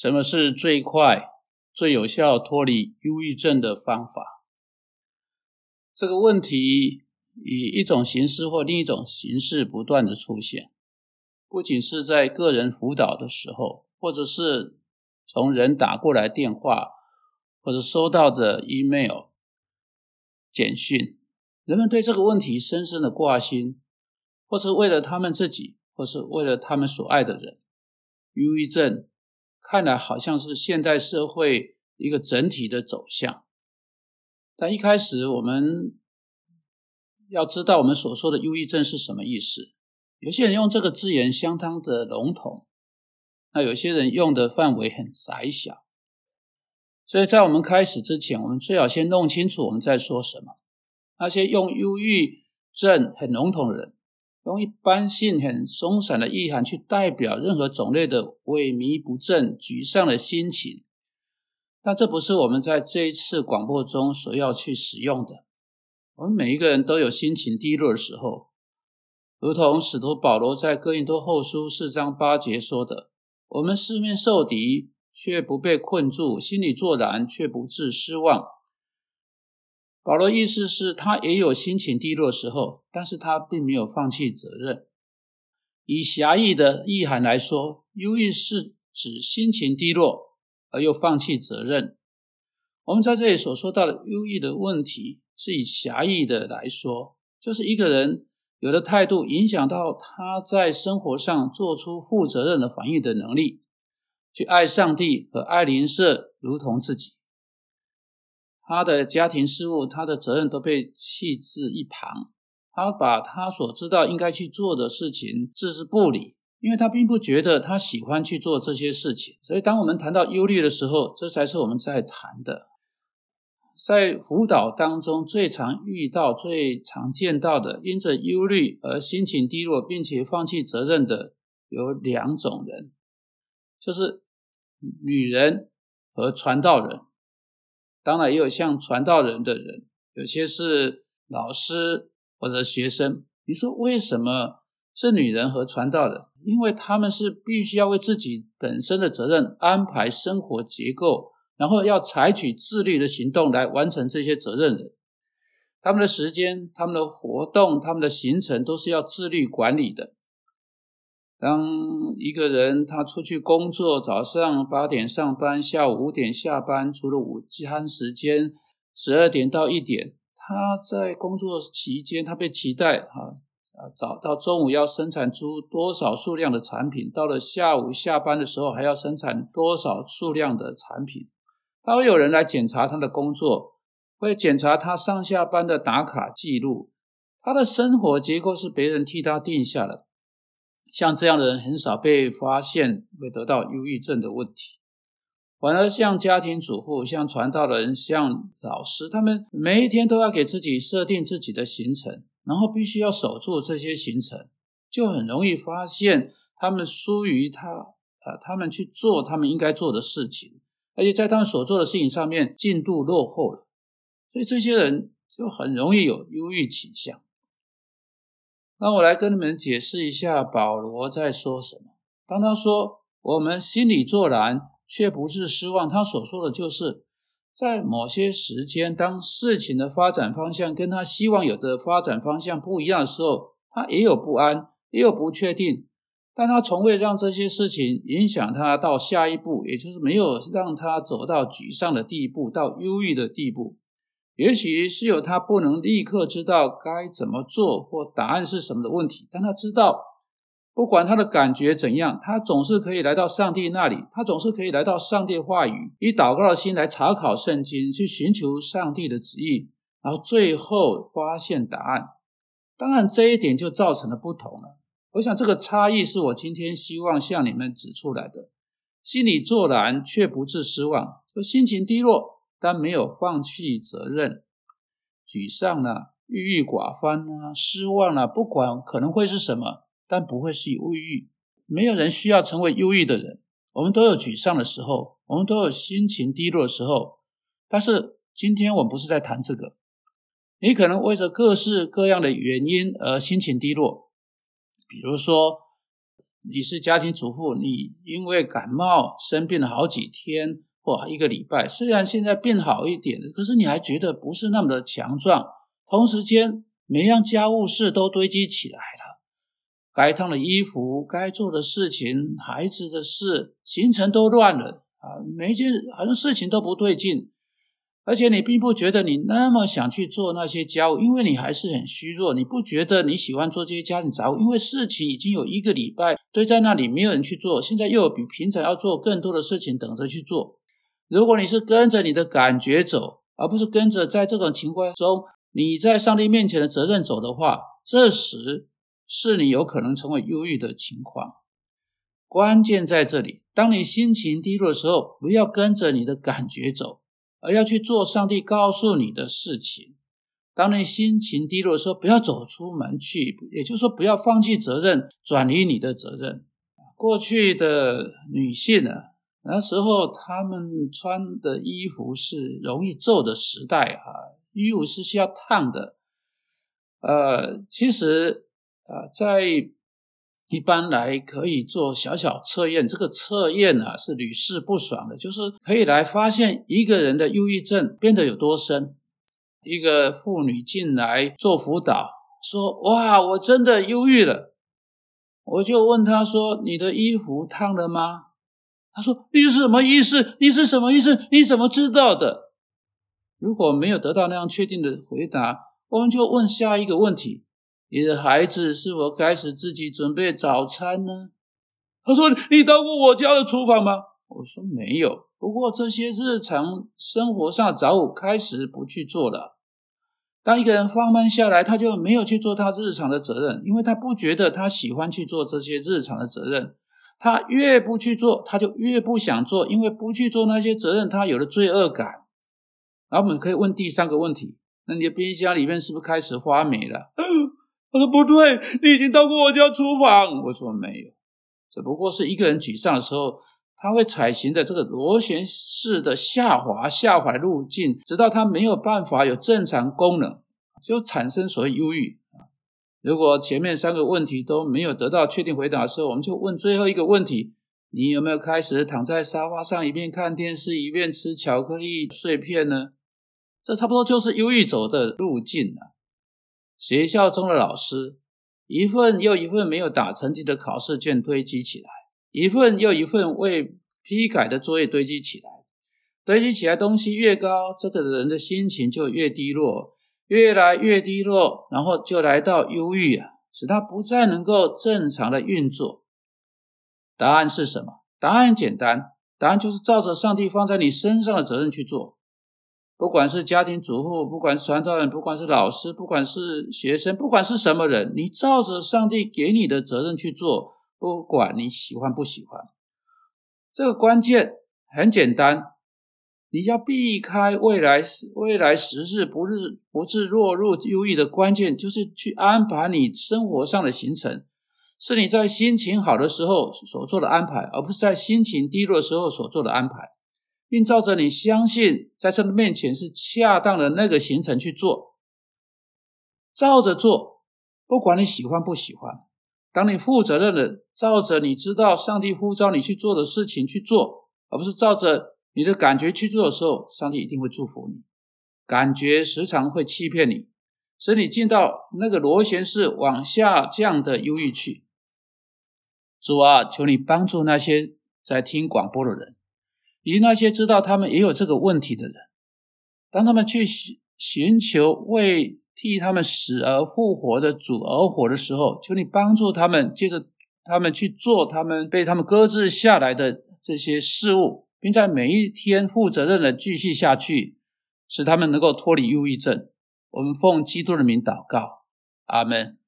什么是最快、最有效脱离忧郁症的方法？这个问题以一种形式或另一种形式不断的出现，不仅是在个人辅导的时候，或者是从人打过来电话，或者收到的 email、简讯，人们对这个问题深深的挂心，或是为了他们自己，或是为了他们所爱的人，忧郁症看来好像是现代社会一个整体的走向。但一开始，我们要知道我们所说的忧郁症是什么意思。有些人用这个字眼相当的笼统，那有些人用的范围很窄小。所以在我们开始之前，我们最好先弄清楚我们在说什么。那些用忧郁症很笼统的人，用一般性很松散的意涵去代表任何种类的萎靡不振、沮丧的心情。但这不是我们在这一次广播中所要去使用的。我们每一个人都有心情低落的时候，如同使徒保罗在哥林多后书四章八节说的：“我们四面受敌，却不被困住；心里作难，却不致失望。”保罗意思是他也有心情低落的时候，但是他并没有放弃责任。以狭义的意涵来说，忧郁是指心情低落。而又放弃责任。我们在这里所说到的忧郁的问题，是以狭义的来说，就是一个人有的态度影响到他在生活上做出负责任的反应的能力，去爱上帝和爱邻舍如同自己。他的家庭事务，他的责任都被弃置一旁，他把他所知道应该去做的事情置之不理。因为他并不觉得他喜欢去做这些事情，所以当我们谈到忧虑的时候，这才是我们在谈的。在辅导当中，最常遇到、最常见到的，因着忧虑而心情低落，并且放弃责任的，有两种人，就是女人和传道人。当然，也有像传道人的人，有些是老师或者学生。你说为什么是女人和传道人？因为他们是必须要为自己本身的责任安排生活结构，然后要采取自律的行动来完成这些责任的。他们的时间、他们的活动、他们的行程都是要自律管理的。当一个人他出去工作，早上八点上班，下午五点下班，除了午餐时间十二点到一点，他在工作期间他被期待哈。早到中午要生产出多少数量的产品，到了下午下班的时候还要生产多少数量的产品。他会有人来检查他的工作，会检查他上下班的打卡记录。他的生活结构是别人替他定下的。像这样的人很少被发现会得到忧郁症的问题，反而像家庭主妇、像传道的人、像老师，他们每一天都要给自己设定自己的行程。然后必须要守住这些行程，就很容易发现他们疏于他啊，他们去做他们应该做的事情，而且在他们所做的事情上面进度落后了，所以这些人就很容易有忧郁倾向。那我来跟你们解释一下保罗在说什么。当他说我们心里作难，却不是失望，他所说的就是。在某些时间，当事情的发展方向跟他希望有的发展方向不一样的时候，他也有不安，也有不确定，但他从未让这些事情影响他到下一步，也就是没有让他走到沮丧的地步，到忧郁的地步。也许是有他不能立刻知道该怎么做或答案是什么的问题，但他知道。不管他的感觉怎样，他总是可以来到上帝那里，他总是可以来到上帝话语，以祷告的心来查考圣经，去寻求上帝的旨意，然后最后发现答案。当然，这一点就造成了不同了。我想，这个差异是我今天希望向你们指出来的。心里作难却不致失望，心情低落，但没有放弃责任，沮丧了、郁郁寡欢啊、失望了，不管可能会是什么。但不会是忧郁，没有人需要成为忧郁的人。我们都有沮丧的时候，我们都有心情低落的时候。但是今天我们不是在谈这个。你可能为着各式各样的原因而心情低落，比如说你是家庭主妇，你因为感冒生病了好几天或一个礼拜，虽然现在变好一点了，可是你还觉得不是那么的强壮。同时间，每样家务事都堆积起来了，该烫的衣服、该做的事情、孩子的事，行程都乱了啊！每一件好像事情都不对劲。而且你并不觉得你那么想去做那些家务，因为你还是很虚弱。你不觉得你喜欢做这些家庭杂物，因为事情已经有一个礼拜堆在那里，没有人去做。现在又有比平常要做更多的事情等着去做。如果你是跟着你的感觉走，而不是跟着在这种情况中你在上帝面前的责任走的话，这时是你有可能成为忧郁的情况。关键在这里，当你心情低落的时候，不要跟着你的感觉走。而要去做上帝告诉你的事情。当你心情低落的时候，不要走出门去，也就是说，不要放弃责任，转移你的责任。过去的女性呢，那时候他们穿的衣服是容易皱的时代啊，衣服是需要烫的。呃，其实啊，在一般来可以做小小测验，这个测验呢是屡试不爽的，就是可以来发现一个人的忧郁症变得有多深。一个妇女进来做辅导，说：“哇，我真的忧郁了。”我就问她说：“你的衣服烫了吗？”他说：“你是什么意思？你是什么意思？你怎么知道的？”如果没有得到那样确定的回答，我们就问下一个问题。你的孩子是否开始自己准备早餐呢？他说：“你到过我家的厨房吗？”我说：“没有。”不过这些日常生活上的杂物开始不去做了。当一个人放慢下来，他就没有去做他日常的责任，因为他不觉得他喜欢去做这些日常的责任。他越不去做，他就越不想做，因为不去做那些责任，他有了罪恶感。然后我们可以问第三个问题：那你的冰箱里面是不是开始发霉了？他说：“不对，你已经到过我家厨房。”我说：“没有，只不过是一个人沮丧的时候，他会采行的这个螺旋式的下滑下滑路径，直到他没有办法有正常功能，就产生所谓忧郁。如果前面三个问题都没有得到确定回答的时候，我们就问最后一个问题：你有没有开始躺在沙发上，一边看电视，一边吃巧克力碎片呢？这差不多就是忧郁走的路径了。”学校中的老师，一份又一份没有打成绩的考试卷堆积起来，一份又一份未批改的作业堆积起来，堆积起来东西越高，这个人的心情就越低落，越来越低落，然后就来到忧郁啊，使他不再能够正常的运作。答案是什么？答案简单，答案就是照着上帝放在你身上的责任去做。不管是家庭主妇，不管是传道人，不管是老师，不管是学生，不管是什么人，你照着上帝给你的责任去做，不管你喜欢不喜欢。这个关键很简单，你要避开未来未来时日不日不是落入忧郁的关键，就是去安排你生活上的行程，是你在心情好的时候所做的安排，而不是在心情低落的时候所做的安排。并照着你相信在神的面前是恰当的那个行程去做，照着做，不管你喜欢不喜欢。当你负责任的照着你知道上帝呼召你去做的事情去做，而不是照着你的感觉去做的时候，上帝一定会祝福你。感觉时常会欺骗你，使你进到那个螺旋式往下降的忧郁去。主啊，求你帮助那些在听广播的人。以及那些知道他们也有这个问题的人，当他们去寻寻求为替他们死而复活的主而活的时候，求你帮助他们，接着他们去做他们被他们搁置下来的这些事物，并在每一天负责任的继续下去，使他们能够脱离忧郁症。我们奉基督的名祷告，阿门。